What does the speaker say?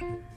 Okay.